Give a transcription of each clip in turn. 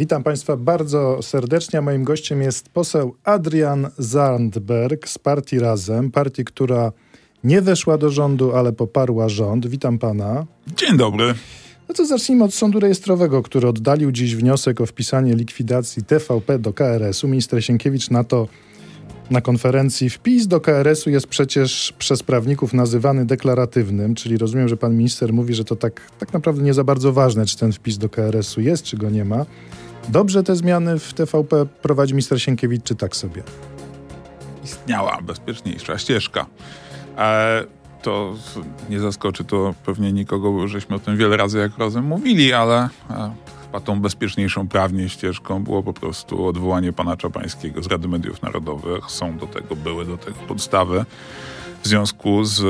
Witam Państwa bardzo serdecznie. Moim gościem jest poseł Adrian Zandberg z partii Razem, partii, która nie weszła do rządu, ale poparła rząd. Witam Pana. Dzień dobry. No to zacznijmy od sądu rejestrowego, który oddalił dziś wniosek o wpisanie likwidacji TVP do KRS-u. Minister Sienkiewicz na to na konferencji wpis do KRS-u jest przecież przez prawników nazywany deklaratywnym, czyli rozumiem, że pan minister mówi, że to tak, tak naprawdę nie za bardzo ważne, czy ten wpis do KRS-u jest, czy go nie ma. Dobrze te zmiany w TVP prowadzi minister Sienkiewicz, czy tak sobie? Istniała bezpieczniejsza ścieżka. E, to nie zaskoczy to pewnie nikogo, bo żeśmy o tym wiele razy jak razem mówili, ale e, chyba tą bezpieczniejszą prawnie ścieżką było po prostu odwołanie pana Czapańskiego z Rady Mediów Narodowych. Są do tego, były do tego podstawy w związku z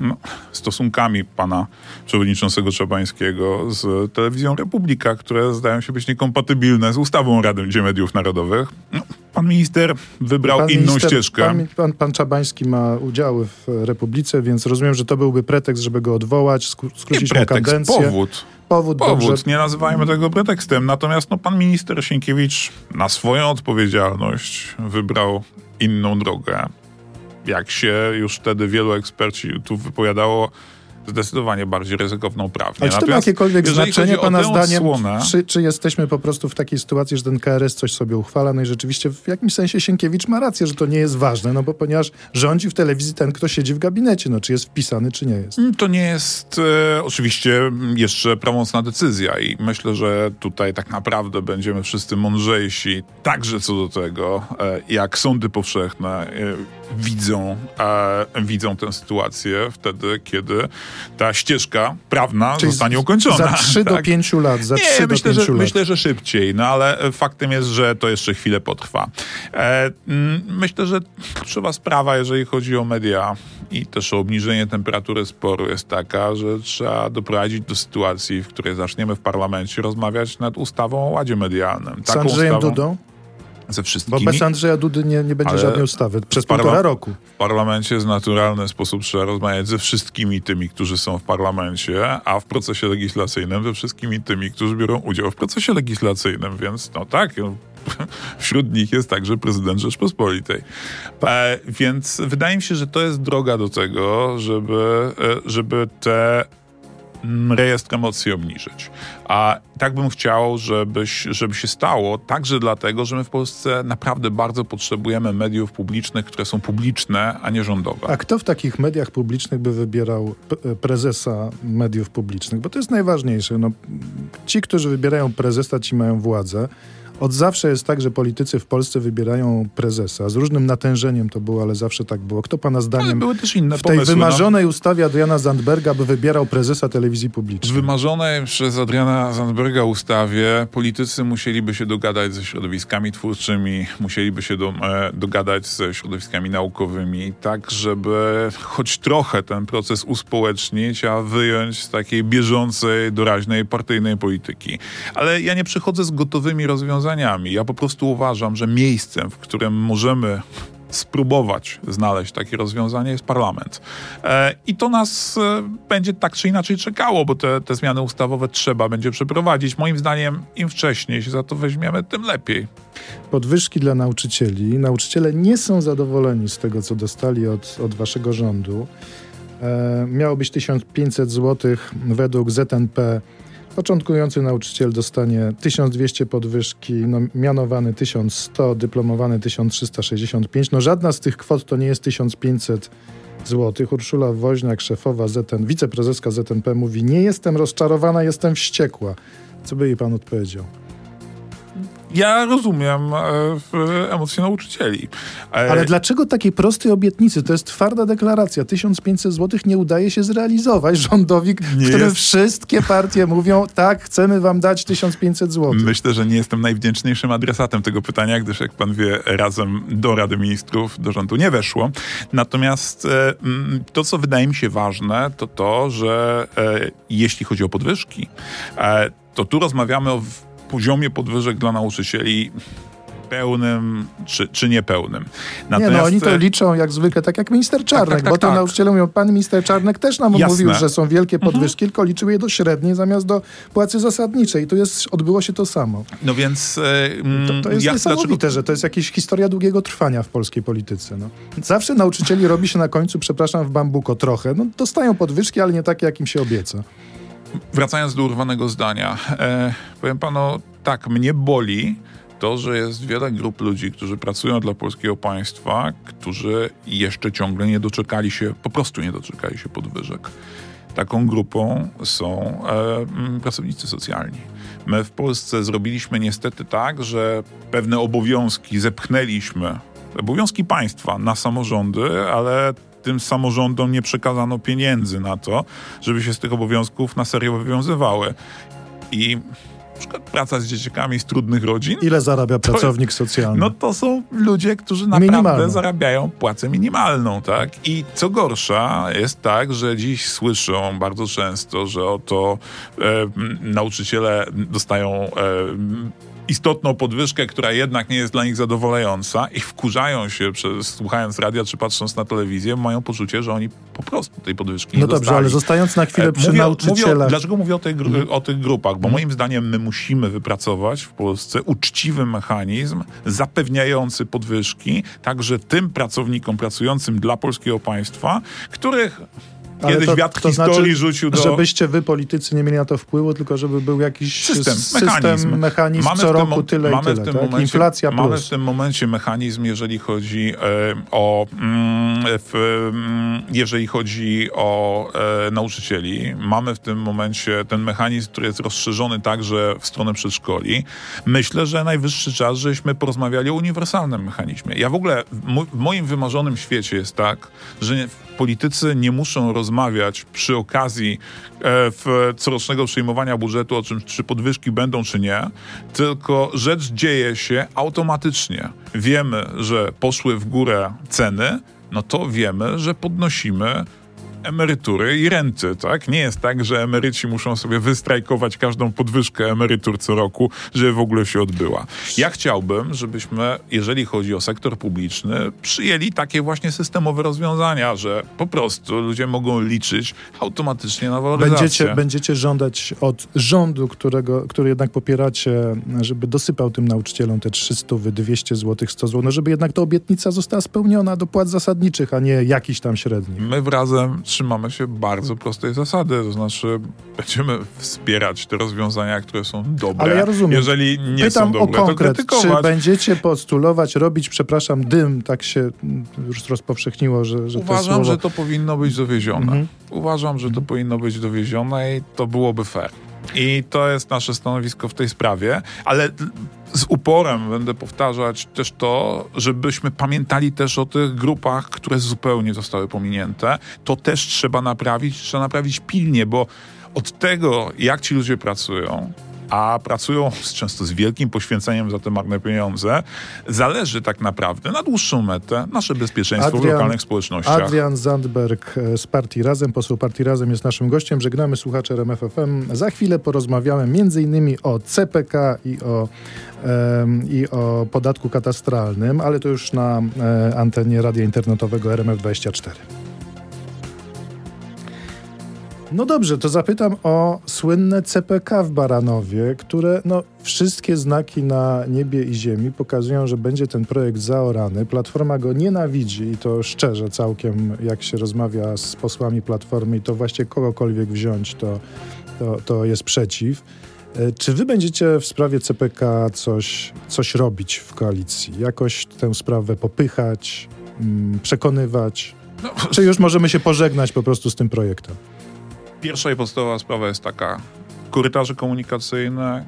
no, stosunkami pana przewodniczącego Czabańskiego z telewizją Republika, które zdają się być niekompatybilne z ustawą Rady Mediów Narodowych. No, pan minister wybrał pan inną minister, ścieżkę. Pan, pan, pan Czabański ma udziały w Republice, więc rozumiem, że to byłby pretekst, żeby go odwołać, skrócić pretekst, kadencję. powód. Powód, powód. Dobrze. nie nazywajmy tego pretekstem. Natomiast no, pan minister Sienkiewicz na swoją odpowiedzialność wybrał inną drogę jak się już wtedy wielu eksperci tu wypowiadało, zdecydowanie bardziej ryzykowną prawnie. Ale czy to ma jakiekolwiek znaczenie, Pana zdaniem? Czy, czy, jesteśmy po prostu w takiej sytuacji, że ten KRS coś sobie uchwala? No i rzeczywiście w jakimś sensie Sienkiewicz ma rację, że to nie jest ważne, no bo ponieważ rządzi w telewizji ten, kto siedzi w gabinecie, no czy jest wpisany, czy nie jest. To nie jest e, oczywiście jeszcze prawomocna decyzja i myślę, że tutaj tak naprawdę będziemy wszyscy mądrzejsi także co do tego, e, jak sądy powszechne e, widzą, e, widzą tę sytuację wtedy, kiedy ta ścieżka prawna Czyli zostanie ukończona. Za 3 tak? do 5 lat. Za Nie, myślę, że, lat. myślę, że szybciej, no ale faktem jest, że to jeszcze chwilę potrwa. E, mm, myślę, że kluczowa sprawa, jeżeli chodzi o media i też o obniżenie temperatury sporu jest taka, że trzeba doprowadzić do sytuacji, w której zaczniemy w parlamencie rozmawiać nad ustawą o ładzie medialnym. Z Andrzejem ustawą, Dudą? Ze wszystkimi. Bo bez Andrzeja Dudy nie, nie będzie żadnej ustawy przez półtora roku. W parlamencie w naturalny sposób trzeba rozmawiać ze wszystkimi tymi, którzy są w parlamencie, a w procesie legislacyjnym ze wszystkimi tymi, którzy biorą udział w procesie legislacyjnym, więc no tak, no, wśród nich jest także prezydent Rzeczpospolitej. E, więc wydaje mi się, że to jest droga do tego, żeby, e, żeby te rejestr emocji obniżyć. A tak bym chciał, żebyś, żeby się stało, także dlatego, że my w Polsce naprawdę bardzo potrzebujemy mediów publicznych, które są publiczne, a nie rządowe. A kto w takich mediach publicznych by wybierał prezesa mediów publicznych? Bo to jest najważniejsze. No, ci, którzy wybierają prezesa, ci mają władzę. Od zawsze jest tak, że politycy w Polsce wybierają prezesa. Z różnym natężeniem to było, ale zawsze tak było. Kto pana zdaniem były też inne w tej pomysły, no. wymarzonej no. ustawie Adriana Zandberga by wybierał prezesa telewizji publicznej? W wymarzonej przez Adriana Zandberga ustawie politycy musieliby się dogadać ze środowiskami twórczymi, musieliby się do, e, dogadać ze środowiskami naukowymi, tak żeby choć trochę ten proces uspołecznić, a wyjąć z takiej bieżącej, doraźnej, partyjnej polityki. Ale ja nie przychodzę z gotowymi rozwiązaniami rozwiązaniami. Ja po prostu uważam, że miejscem, w którym możemy spróbować znaleźć takie rozwiązanie jest parlament. E, I to nas e, będzie tak czy inaczej czekało, bo te, te zmiany ustawowe trzeba będzie przeprowadzić. Moim zdaniem im wcześniej się za to weźmiemy, tym lepiej. Podwyżki dla nauczycieli. Nauczyciele nie są zadowoleni z tego, co dostali od, od waszego rządu. E, miało być 1500 zł według ZNP Początkujący nauczyciel dostanie 1200 podwyżki, no, mianowany 1100, dyplomowany 1365. No żadna z tych kwot to nie jest 1500 zł. Urszula Woźniak, szefowa ZN, wiceprezeska ZNP mówi, nie jestem rozczarowana, jestem wściekła. Co by jej pan odpowiedział? Ja rozumiem e, emocje nauczycieli. E, Ale dlaczego takiej prostej obietnicy? To jest twarda deklaracja. 1500 zł nie udaje się zrealizować rządowi, w którym jest... wszystkie partie mówią, tak, chcemy wam dać 1500 zł. Myślę, że nie jestem najwdzięczniejszym adresatem tego pytania, gdyż jak pan wie, razem do Rady Ministrów, do rządu nie weszło. Natomiast e, to, co wydaje mi się ważne, to to, że jeśli chodzi o podwyżki, to tu rozmawiamy o poziomie podwyżek dla nauczycieli pełnym czy, czy niepełnym. Natomiast... Nie, no oni to liczą jak zwykle, tak jak minister Czarnek, tak, tak, tak, bo tak. nauczyciele mówią, pan minister Czarnek też nam Jasne. mówił, że są wielkie mhm. podwyżki, mhm. tylko liczył je do średniej zamiast do płacy zasadniczej. I tu jest, odbyło się to samo. No więc... Yy, to, to jest ja, niesamowite, dlaczego... że to jest jakaś historia długiego trwania w polskiej polityce. No. Zawsze nauczycieli robi się na końcu, przepraszam, w bambuko trochę. No, dostają podwyżki, ale nie takie, jak im się obieca. Wracając do urwanego zdania, e, powiem panu, tak, mnie boli to, że jest wiele grup ludzi, którzy pracują dla polskiego państwa, którzy jeszcze ciągle nie doczekali się, po prostu nie doczekali się podwyżek. Taką grupą są e, pracownicy socjalni. My w Polsce zrobiliśmy niestety tak, że pewne obowiązki zepchnęliśmy, obowiązki państwa na samorządy, ale tym samorządom nie przekazano pieniędzy na to, żeby się z tych obowiązków na serio wywiązywały. I na przykład praca z dzieciakami z trudnych rodzin. Ile zarabia pracownik socjalny? No to są ludzie, którzy naprawdę zarabiają płacę minimalną, tak? I co gorsza, jest tak, że dziś słyszą bardzo często, że oto e, nauczyciele dostają e, istotną podwyżkę, która jednak nie jest dla nich zadowalająca i wkurzają się, przez, słuchając radia czy patrząc na telewizję, mają poczucie, że oni po prostu tej podwyżki nie No dobrze, dostali. ale zostając na chwilę e, przy mówię, nauczycielach... Mówię, dlaczego mówię o, tej, mhm. o tych grupach? Bo mhm. moim zdaniem my musimy wypracować w Polsce uczciwy mechanizm zapewniający podwyżki także tym pracownikom pracującym dla polskiego państwa, których Kiedyś to, wiatr to historii znaczy, rzucił do... Żebyście wy, politycy, nie mieli na to wpływu, tylko żeby był jakiś system, system mechanizm, mechanizm mamy co roku tyle mamy i tyle, w tym tak? momencie, Inflacja plus. Mamy w tym momencie mechanizm, jeżeli chodzi e, o mm, mm, jeżeli chodzi o e, nauczycieli. Mamy w tym momencie ten mechanizm, który jest rozszerzony także w stronę przedszkoli. Myślę, że najwyższy czas, żeśmy porozmawiali o uniwersalnym mechanizmie. Ja w ogóle w, w moim wymarzonym świecie jest tak, że politycy nie muszą rozmawiać przy okazji e, w corocznego przyjmowania budżetu o czym, czy podwyżki będą, czy nie, tylko rzecz dzieje się automatycznie. Wiemy, że poszły w górę ceny, no to wiemy, że podnosimy emerytury i renty, tak? Nie jest tak, że emeryci muszą sobie wystrajkować każdą podwyżkę emerytur co roku, żeby w ogóle się odbyła. Ja chciałbym, żebyśmy, jeżeli chodzi o sektor publiczny, przyjęli takie właśnie systemowe rozwiązania, że po prostu ludzie mogą liczyć automatycznie na waloryzację. Będziecie, będziecie żądać od rządu, którego, który jednak popieracie, żeby dosypał tym nauczycielom te 300, 200 zł, 100 zł, no żeby jednak ta obietnica została spełniona do płac zasadniczych, a nie jakiś tam średni. My wrazem trzymamy się bardzo prostej zasady, to znaczy będziemy wspierać te rozwiązania, które są dobre. Ale ja rozumiem. Jeżeli nie Pytam są dobre, o konkret. to krytykować. Czy będziecie postulować, robić, przepraszam, dym, tak się już rozpowszechniło, że, że Uważam, to słowo... że to powinno być dowiezione. Mhm. Uważam, że to powinno być dowiezione i to byłoby fair. I to jest nasze stanowisko w tej sprawie, ale z uporem będę powtarzać też to, żebyśmy pamiętali też o tych grupach, które zupełnie zostały pominięte. To też trzeba naprawić, trzeba naprawić pilnie, bo od tego, jak ci ludzie pracują, a pracują często z wielkim poświęceniem za te marne pieniądze, zależy tak naprawdę na dłuższą metę nasze bezpieczeństwo Adrian, w lokalnych społecznościach. Adrian Zandberg z Partii Razem, poseł Partii Razem jest naszym gościem. Żegnamy słuchacze RMFFM. Za chwilę porozmawiamy m.in. o CPK i o, i o podatku katastralnym, ale to już na e, antenie radia internetowego RMF24. No dobrze, to zapytam o słynne CPK w Baranowie, które no, wszystkie znaki na niebie i ziemi pokazują, że będzie ten projekt zaorany. Platforma go nienawidzi i to szczerze całkiem, jak się rozmawia z posłami Platformy i to właśnie kogokolwiek wziąć, to, to, to jest przeciw. E, czy wy będziecie w sprawie CPK coś, coś robić w koalicji? Jakoś tę sprawę popychać, mm, przekonywać? No. Czy już możemy się pożegnać po prostu z tym projektem? Pierwsza i podstawowa sprawa jest taka. Korytarze komunikacyjne,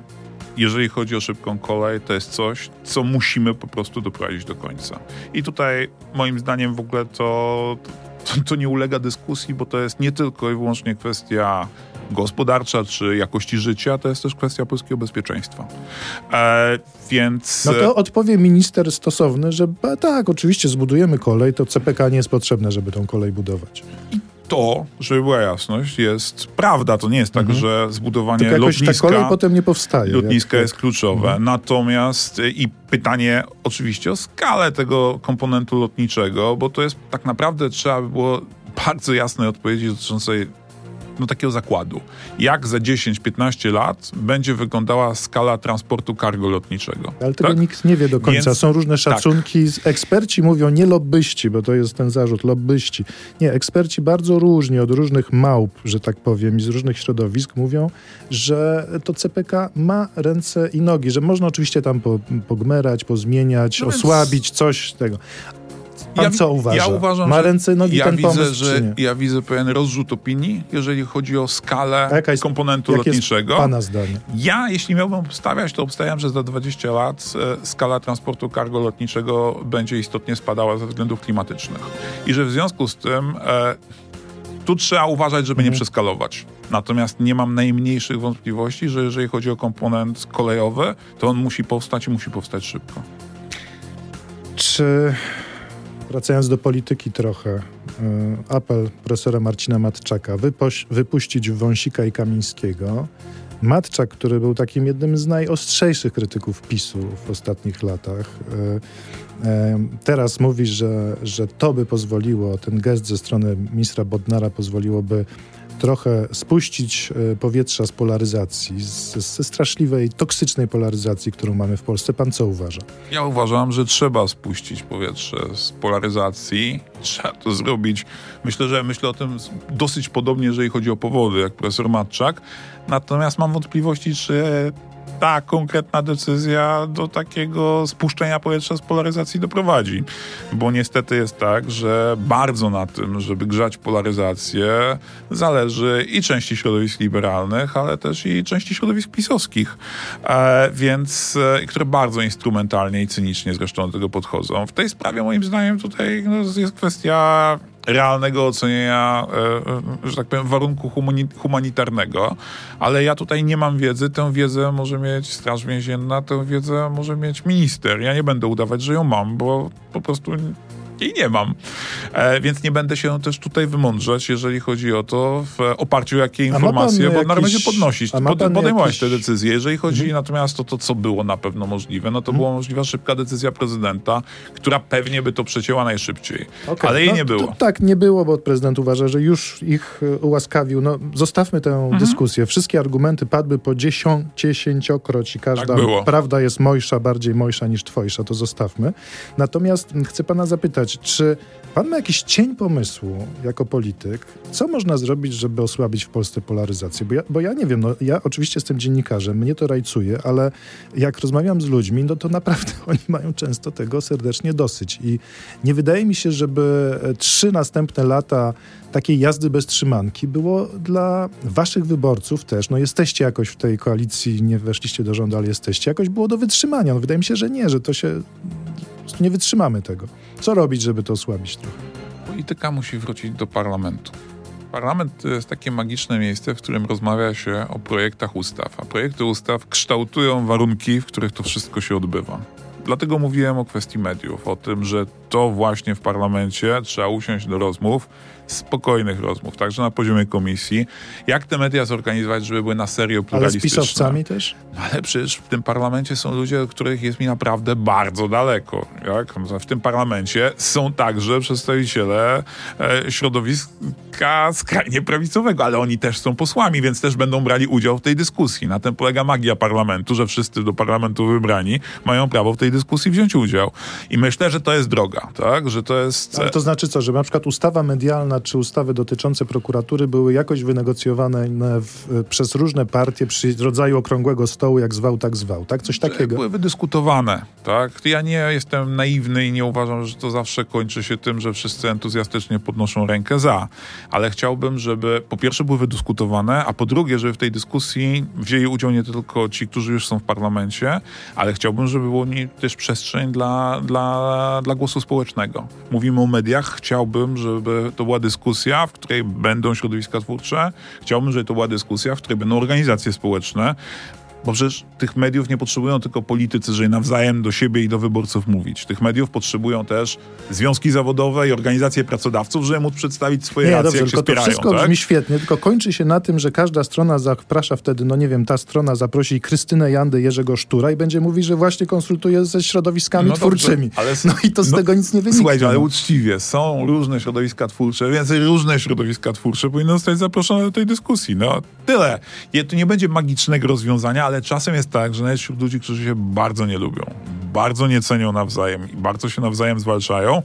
jeżeli chodzi o szybką kolej, to jest coś, co musimy po prostu doprowadzić do końca. I tutaj moim zdaniem w ogóle to, to, to nie ulega dyskusji, bo to jest nie tylko i wyłącznie kwestia gospodarcza czy jakości życia, to jest też kwestia polskiego bezpieczeństwa. E, więc... No to odpowie minister stosowny, że tak, oczywiście zbudujemy kolej, to CPK nie jest potrzebne, żeby tą kolej budować. I to, żeby była jasność, jest prawda. To nie jest tak, mhm. że zbudowanie Tylko lotniska... ta kolej potem nie powstaje. Lotniska jak... jest kluczowe. Mhm. Natomiast i pytanie oczywiście o skalę tego komponentu lotniczego, bo to jest tak naprawdę trzeba by było bardzo jasnej odpowiedzi dotyczącej no, takiego zakładu. Jak za 10-15 lat będzie wyglądała skala transportu cargo lotniczego? Ale tego tak? nikt nie wie do końca. Więc, Są różne tak. szacunki. Tak. Eksperci mówią nie lobbyści, bo to jest ten zarzut, lobbyści. Nie, eksperci bardzo różni od różnych małp, że tak powiem, i z różnych środowisk mówią, że to CPK ma ręce i nogi, że można oczywiście tam po, pogmerać, pozmieniać, no osłabić więc... coś tego. Pan ja, co uważa? Ja uważam, Ma ręce, nogi ja ten widzę, pomysł, że Ja widzę pewien rozrzut opinii, jeżeli chodzi o skalę jest, komponentu lotniczego. pana zdanie? Ja, jeśli miałbym obstawiać, to obstawiam, że za 20 lat e, skala transportu cargo lotniczego będzie istotnie spadała ze względów klimatycznych. I że w związku z tym e, tu trzeba uważać, żeby mhm. nie przeskalować. Natomiast nie mam najmniejszych wątpliwości, że jeżeli chodzi o komponent kolejowy, to on musi powstać i musi powstać szybko. Czy Wracając do polityki trochę, e, apel profesora Marcina Matczaka, wypuś, wypuścić Wąsika i Kamińskiego. Matczak, który był takim jednym z najostrzejszych krytyków PiSu w ostatnich latach, e, e, teraz mówi, że, że to by pozwoliło, ten gest ze strony ministra Bodnara pozwoliłoby trochę spuścić e, powietrza z polaryzacji, ze straszliwej, toksycznej polaryzacji, którą mamy w Polsce. Pan co uważa? Ja uważam, że trzeba spuścić powietrze z polaryzacji. Trzeba to zrobić. Myślę, że myślę o tym dosyć podobnie, jeżeli chodzi o powody, jak profesor Matczak. Natomiast mam wątpliwości, czy ta konkretna decyzja do takiego spuszczenia powietrza z polaryzacji doprowadzi. Bo niestety jest tak, że bardzo na tym, żeby grzać polaryzację, zależy i części środowisk liberalnych, ale też i części środowisk pisowskich, e, więc, e, które bardzo instrumentalnie i cynicznie zresztą do tego podchodzą. W tej sprawie moim zdaniem tutaj no, jest kwestia realnego ocenienia, e, e, że tak powiem, warunku humanitarnego, ale ja tutaj nie mam wiedzy. Tę wiedzę może mieć Straż Więzienna, tę wiedzę może mieć minister. Ja nie będę udawać, że ją mam, bo po prostu i nie mam. E, więc nie będę się też tutaj wymądrzać, jeżeli chodzi o to, w oparciu o jakie informacje, bo jakiś, będzie podnosić, pod, podejmować jakiś... te decyzje. Jeżeli chodzi mhm. natomiast o to, co było na pewno możliwe, no to mhm. była możliwa szybka decyzja prezydenta, która pewnie by to przecięła najszybciej. Okay. Ale jej no, nie było. To, tak, nie było, bo prezydent uważa, że już ich e, ułaskawił. No, zostawmy tę mhm. dyskusję. Wszystkie argumenty padły po dziesią, dziesięciokroć i każda tak prawda jest mojsza, bardziej mojsza niż twojsza, to zostawmy. Natomiast chcę pana zapytać, czy pan ma jakiś cień pomysłu jako polityk, co można zrobić, żeby osłabić w Polsce polaryzację? Bo ja, bo ja nie wiem, no, ja oczywiście jestem dziennikarzem, mnie to rajcuje, ale jak rozmawiam z ludźmi, no to naprawdę oni mają często tego serdecznie dosyć. I nie wydaje mi się, żeby trzy następne lata takiej jazdy bez trzymanki było dla waszych wyborców też, no jesteście jakoś w tej koalicji, nie weszliście do rządu, ale jesteście, jakoś było do wytrzymania. No wydaje mi się, że nie, że to się nie wytrzymamy tego. Co robić, żeby to osłabić trochę? Polityka musi wrócić do parlamentu. Parlament to jest takie magiczne miejsce, w którym rozmawia się o projektach ustaw, a projekty ustaw kształtują warunki, w których to wszystko się odbywa. Dlatego mówiłem o kwestii mediów, o tym, że to właśnie w parlamencie trzeba usiąść do rozmów, spokojnych rozmów, także na poziomie komisji, jak te media zorganizować, żeby były na serio pluralistyczne. Ale z pisowcami też? Ale przecież w tym parlamencie są ludzie, których jest mi naprawdę bardzo daleko. Jak? W tym parlamencie są także przedstawiciele e, środowiska skrajnie prawicowego, ale oni też są posłami, więc też będą brali udział w tej dyskusji. Na tym polega magia parlamentu, że wszyscy do parlamentu wybrani mają prawo w tej dyskusji wziąć udział. I myślę, że to jest droga. tak? Że to jest... Ale to znaczy co, że na przykład ustawa medialna czy ustawy dotyczące prokuratury były jakoś wynegocjowane w, przez różne partie przy rodzaju okrągłego stołu, jak zwał, tak zwał, tak? Coś takiego. Były wydyskutowane, tak? Ja nie jestem naiwny i nie uważam, że to zawsze kończy się tym, że wszyscy entuzjastycznie podnoszą rękę za, ale chciałbym, żeby po pierwsze były wydyskutowane, a po drugie, żeby w tej dyskusji wzięli udział nie tylko ci, którzy już są w parlamencie, ale chciałbym, żeby było też przestrzeń dla, dla, dla głosu społecznego. Mówimy o mediach, chciałbym, żeby to była dyskusja, w której będą środowiska twórcze, chciałbym, żeby to była dyskusja, w której będą organizacje społeczne, bo przecież tych mediów nie potrzebują tylko politycy, żeby nawzajem do siebie i do wyborców mówić. Tych mediów potrzebują też związki zawodowe i organizacje pracodawców, żeby móc przedstawić swoje nie, racje, dobrze, jak się spierają. To wszystko tak? brzmi świetnie, tylko kończy się na tym, że każda strona zaprasza wtedy, no nie wiem, ta strona zaprosi Krystynę Jandę Jerzego Sztura i będzie mówić, że właśnie konsultuje ze środowiskami No dobrze, twórczymi. ale- no i to z no, tego nic nie wynika. Słuchajcie, ale no. uczciwie, są różne środowiska twórcze, więcej różne środowiska twórcze powinny zostać zaproszone do tej dyskusji. No tyle. Je- To nie będzie magicznego rozwiązania, ale czasem jest tak, że nawet wśród ludzi, którzy się bardzo nie lubią, bardzo nie cenią nawzajem i bardzo się nawzajem zwalczają,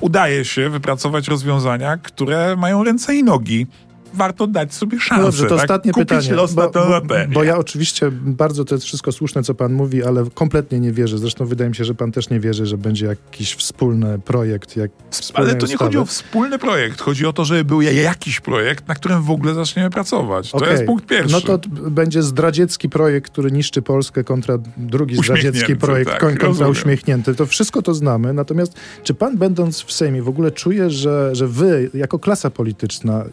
udaje się wypracować rozwiązania, które mają ręce i nogi. Warto dać sobie szansę. No dobrze, to tak? ostatnie Kupić pytanie. los na tę bo, bo ja oczywiście bardzo to jest wszystko słuszne, co pan mówi, ale kompletnie nie wierzę. Zresztą wydaje mi się, że pan też nie wierzy, że będzie jakiś wspólny projekt. Jak Ale to nie ustawy. chodzi o wspólny projekt. Chodzi o to, żeby był jakiś projekt, na którym w ogóle zaczniemy pracować. To Okej. jest punkt pierwszy. No to będzie zdradziecki projekt, który niszczy Polskę kontra drugi zdradziecki projekt tak, kon- kontra rozumiem. uśmiechnięty. To wszystko to znamy. Natomiast czy pan będąc w Sejmie w ogóle czuje, że, że wy jako klasa polityczna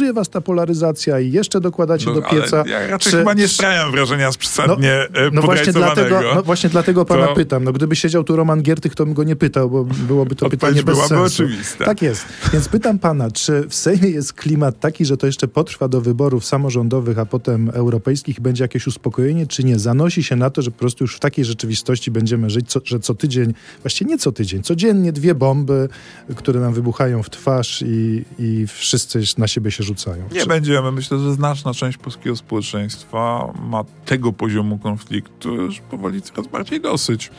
rajcuje was ta polaryzacja i jeszcze dokładacie No, do pieca? Ja raczej czy- chyba nie sprawiam wrażenia z przesadnie no, No właśnie, dlatego, no właśnie dlatego pana To- pytam. No gdyby siedział tu Roman Giertych, to bym go nie pytał, bo byłoby to Odpowiedź pytanie bez byłaby sensu. oczywista. Tak jest. Więc pytam pana, czy w Sejmie jest klimat taki, że to jeszcze potrwa do wyborów samorządowych, a potem europejskich będzie jakieś uspokojenie, czy nie? Zanosi się na to, że po prostu już w takiej rzeczywistości będziemy żyć, co, że co tydzień, właściwie nie co tydzień, codziennie dwie bomby, które nam wybuchają w twarz i, i wszyscy na siebie się rzucają. Nie Czy- będziemy. Myślę, że znaczna część polskiego społeczeństwa ma tego poziomu konfliktu już powoli coraz bardziej dosyć.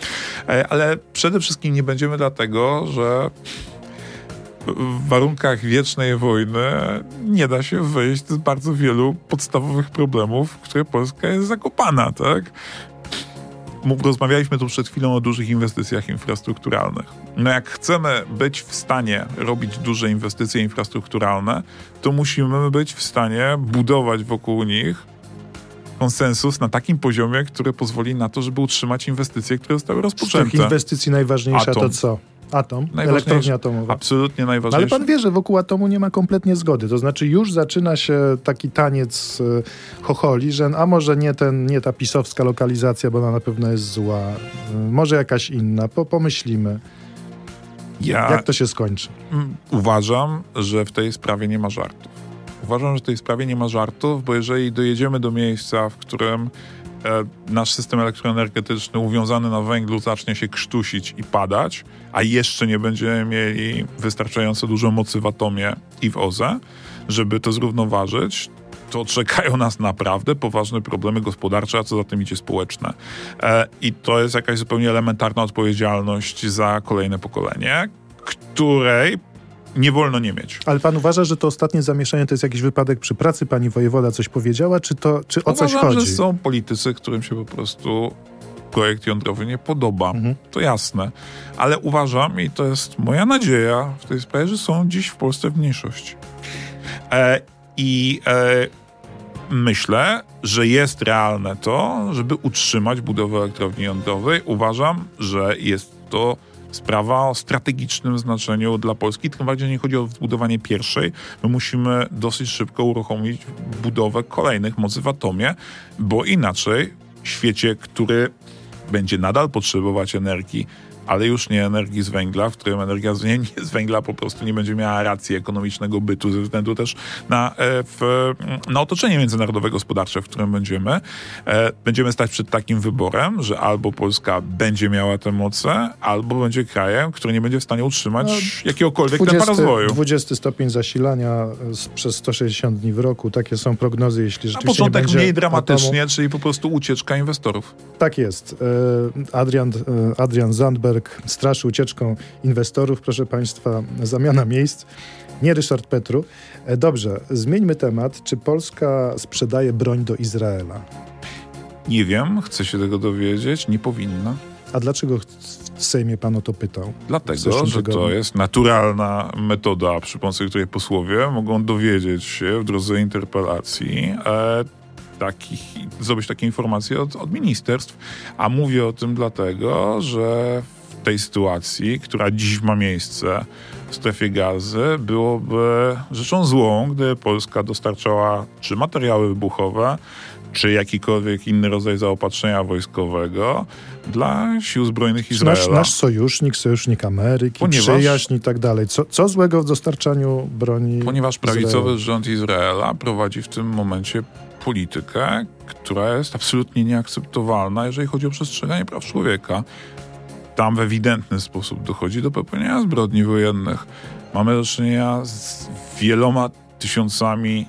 E, Ale przede wszystkim nie będziemy dlatego, że w warunkach wiecznej wojny nie da się wyjść z bardzo wielu podstawowych problemów, w które Polska jest zakopana, tak? Rozmawialiśmy tu przed chwilą o dużych inwestycjach infrastrukturalnych. No jak chcemy być w stanie robić duże inwestycje infrastrukturalne, to musimy być w stanie budować wokół nich konsensus na takim poziomie, który pozwoli na to, żeby utrzymać inwestycje, które zostały Z tych rozpoczęte. inwestycji najważniejsza to Atom. co? Atom? Najważniejsze- Elektrownia atomowa. Absolutnie No ale najważniejsze. pan wie, że wokół atomu nie ma kompletnie zgody. To znaczy już zaczyna się taki taniec y, chocholi, że a może nie, ten, nie ta pisowska lokalizacja, bo ona na pewno jest zła. Y, może jakaś inna. Po, pomyślimy, ja jak to się skończy. uważam, że w tej sprawie nie ma żartów. Uważam, że w tej sprawie nie ma żartów, bo jeżeli dojedziemy do miejsca, w którym e, nasz system elektroenergetyczny uwiązany na węglu zacznie się krztusić i padać, a jeszcze nie będziemy mieli wystarczająco dużo mocy w atomie i w OZE, żeby to zrównoważyć, to czekają nas naprawdę poważne problemy gospodarcze, a co za tym idzie społeczne. E, I to jest jakaś zupełnie elementarna odpowiedzialność za kolejne pokolenie, której nie wolno nie mieć. Ale pan uważa, że to ostatnie zamieszanie to jest jakiś wypadek przy pracy? Pani wojewoda coś powiedziała, czy, to, czy o coś Uważam, chodzi? że są politycy, którym się po prostu projekt jądrowy nie podoba. Mhm. To jasne. Ale uważam, i to jest moja nadzieja w tej sprawie, że są dziś w Polsce w mniejszości. E, I e, myślę, że jest realne to, żeby utrzymać budowę elektrowni jądrowej. Uważam, że jest to sprawa o strategicznym znaczeniu dla Polski. Tym bardziej nie chodzi o zbudowanie pierwszej. My musimy dosyć szybko uruchomić budowę kolejnych mocy w atomie, bo inaczej w świecie, który będzie nadal potrzebować energii, ale już nie energii z węgla, w którym energia z, nie, nie z węgla po prostu nie będzie miała racji ekonomicznego bytu ze względu też na, e, w, na otoczenie międzynarodowe gospodarcze, w którym będziemy. E, Będziemy stać przed takim wyborem, że albo Polska będzie miała te moce, albo będzie krajem, który nie będzie w stanie utrzymać No, jakiegokolwiek tempa 20, rozwoju. 20 stopień zasilania z, przez 160 dni w roku. Takie są prognozy, jeśli rzeczywiście nie początek będzie mniej dramatycznie, atomu. czyli po prostu ucieczka inwestorów. Tak jest. E, Adrian, e, Adrian Zandberg Zandberg straszy ucieczką inwestorów, proszę Państwa, zamiana miejsc. Nie Ryszard Petru. E, dobrze, zmieńmy temat. Czy Polska sprzedaje broń do Izraela? Nie wiem, chcę się tego dowiedzieć, nie powinna. A dlaczego w Sejmie pan o to pytał? Dlatego, że to jest naturalna metoda, przy pomocy której posłowie mogą dowiedzieć się w drodze interpelacji e, takich, zdobyć takie informacje od, od ministerstw. A mówię o tym dlatego, że w tej sytuacji, która dziś ma miejsce w strefie gazy, byłoby rzeczą złą, gdy Polska dostarczała czy materiały wybuchowe, czy jakikolwiek inny rodzaj zaopatrzenia wojskowego dla sił zbrojnych Izraela. Nasz, nasz sojusznik, sojusznik Ameryki, ponieważ, przyjaźń i tak dalej. Co, co złego w dostarczaniu broni Ponieważ prawicowy Izraela? rząd Izraela prowadzi w tym momencie politykę, która jest absolutnie nieakceptowalna, jeżeli chodzi o przestrzeganie praw człowieka. Tam w ewidentny sposób dochodzi do popełnienia zbrodni wojennych. Mamy do czynienia z wieloma tysiącami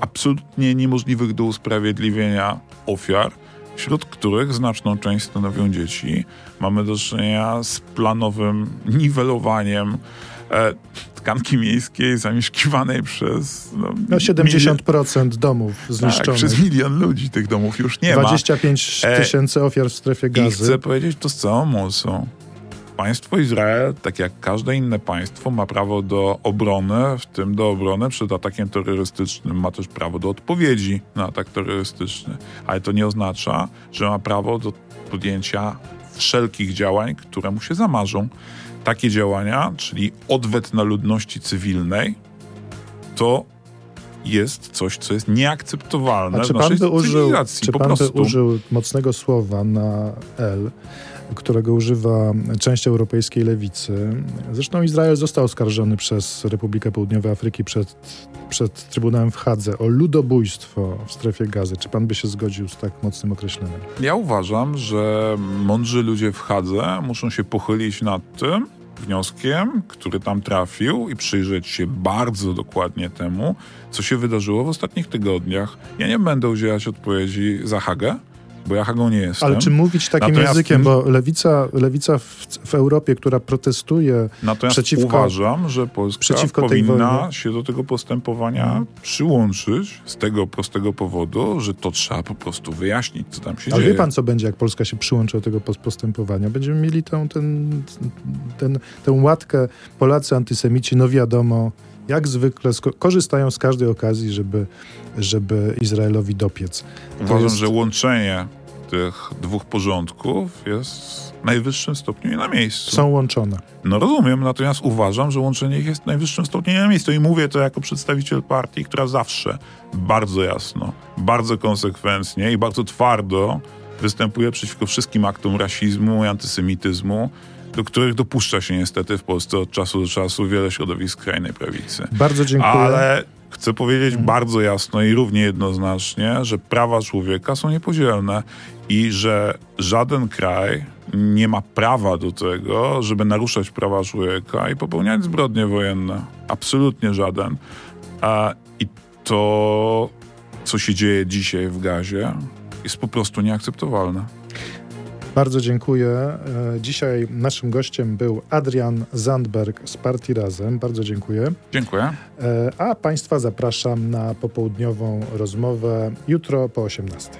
absolutnie niemożliwych do usprawiedliwienia ofiar, wśród których znaczną część stanowią dzieci. Mamy do czynienia z planowym niwelowaniem e, tkanki miejskiej zamieszkiwanej przez... No, no 70% milion... domów tak, zniszczonych. Tak, przez milion ludzi tych domów już nie 25 ma. 25 tysięcy ofiar w strefie gazy. I chcę powiedzieć to z całą mocą. Państwo Izrael, tak jak każde inne państwo, ma prawo do obrony, w tym do obrony przed atakiem terrorystycznym. Ma też prawo do odpowiedzi na atak terrorystyczny. Ale to nie oznacza, że ma prawo do podjęcia wszelkich działań, które mu się zamarzą. Takie działania, czyli odwet na ludności cywilnej, to jest coś, co jest nieakceptowalne A czy w naszej pan by użył. Czy pan by użył mocnego słowa na L, którego używa część europejskiej lewicy. Zresztą Izrael został oskarżony przez Republikę Południowej Afryki przed, przed Trybunałem w Hadze o ludobójstwo w strefie gazy. Czy pan by się zgodził z tak mocnym określeniem? Ja uważam, że mądrzy ludzie w Hadze muszą się pochylić nad tym, wnioskiem, który tam trafił i przyjrzeć się bardzo dokładnie temu, co się wydarzyło w ostatnich tygodniach. Ja nie będę udzielać odpowiedzi za Hagę, bo ja Hagą nie jestem. Ale czy mówić takim Natomiast językiem, bo lewica, lewica w, w, Europie, która protestuje Natomiast przeciwko... uważam, że Polska powinna się do tego postępowania hmm. przyłączyć z tego prostego powodu, że to trzeba po prostu wyjaśnić, co tam się Ale dzieje. wie pan, co będzie, jak Polska się przyłączy do tego postępowania? Będziemy mieli tę, ten, ten, tę łatkę Polacy antysemici, no wiadomo, jak zwykle korzystają z każdej okazji, żeby, żeby Izraelowi dopiec. Uważam, jest... że łączenie tych dwóch porządków jest w najwyższym stopniu nie na miejscu. Są łączone. No rozumiem, natomiast uważam, że łączenie ich jest w najwyższym stopniu nie na miejscu. I mówię to jako przedstawiciel partii, która zawsze bardzo jasno, bardzo konsekwentnie i bardzo twardo występuje przeciwko wszystkim aktom rasizmu i antysemityzmu, do których dopuszcza się niestety w Polsce od czasu do czasu wiele środowisk skrajnej prawicy. Bardzo dziękuję. Ale chcę powiedzieć bardzo jasno i równie jednoznacznie, że prawa człowieka są niepodzielne i że żaden kraj nie ma prawa do tego, żeby naruszać prawa człowieka i popełniać zbrodnie wojenne. Absolutnie żaden. A, I to, co się dzieje dzisiaj w Gazie, jest po prostu nieakceptowalne. Bardzo dziękuję. E, dzisiaj naszym gościem był Adrian Zandberg z Partii Razem. Bardzo dziękuję. Dziękuję. E, a Państwa zapraszam na popołudniową rozmowę jutro po 18.